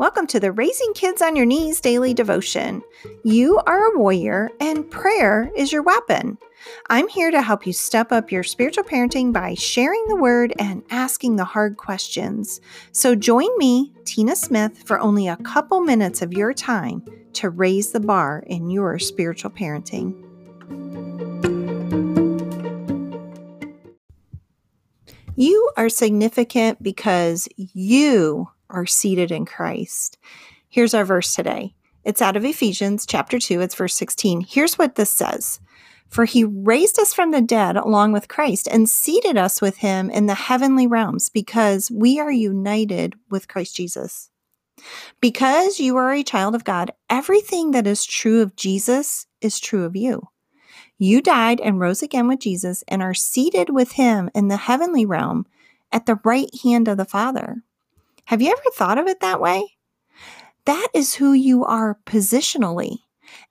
Welcome to the Raising Kids on Your Knees daily devotion. You are a warrior, and prayer is your weapon. I'm here to help you step up your spiritual parenting by sharing the word and asking the hard questions. So join me, Tina Smith, for only a couple minutes of your time to raise the bar in your spiritual parenting. You are significant because you are seated in Christ. Here's our verse today. It's out of Ephesians chapter 2, it's verse 16. Here's what this says For he raised us from the dead along with Christ and seated us with him in the heavenly realms because we are united with Christ Jesus. Because you are a child of God, everything that is true of Jesus is true of you. You died and rose again with Jesus and are seated with him in the heavenly realm at the right hand of the Father. Have you ever thought of it that way? That is who you are positionally.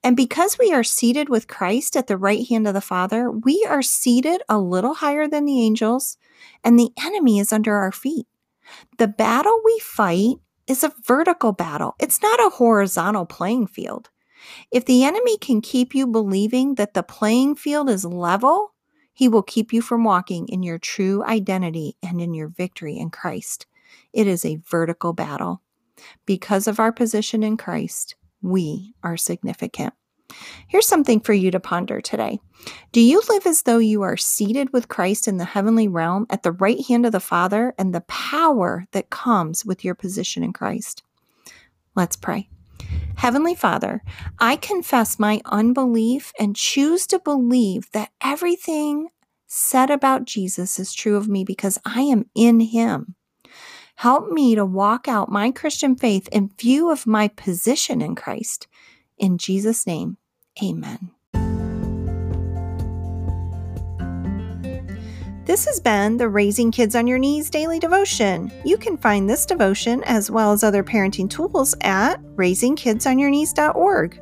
And because we are seated with Christ at the right hand of the Father, we are seated a little higher than the angels, and the enemy is under our feet. The battle we fight is a vertical battle, it's not a horizontal playing field. If the enemy can keep you believing that the playing field is level, he will keep you from walking in your true identity and in your victory in Christ. It is a vertical battle. Because of our position in Christ, we are significant. Here's something for you to ponder today. Do you live as though you are seated with Christ in the heavenly realm at the right hand of the Father and the power that comes with your position in Christ? Let's pray. Heavenly Father, I confess my unbelief and choose to believe that everything said about Jesus is true of me because I am in Him. Help me to walk out my Christian faith in view of my position in Christ. In Jesus' name, amen. This has been the Raising Kids on Your Knees daily devotion. You can find this devotion as well as other parenting tools at raisingkidsonyourknees.org.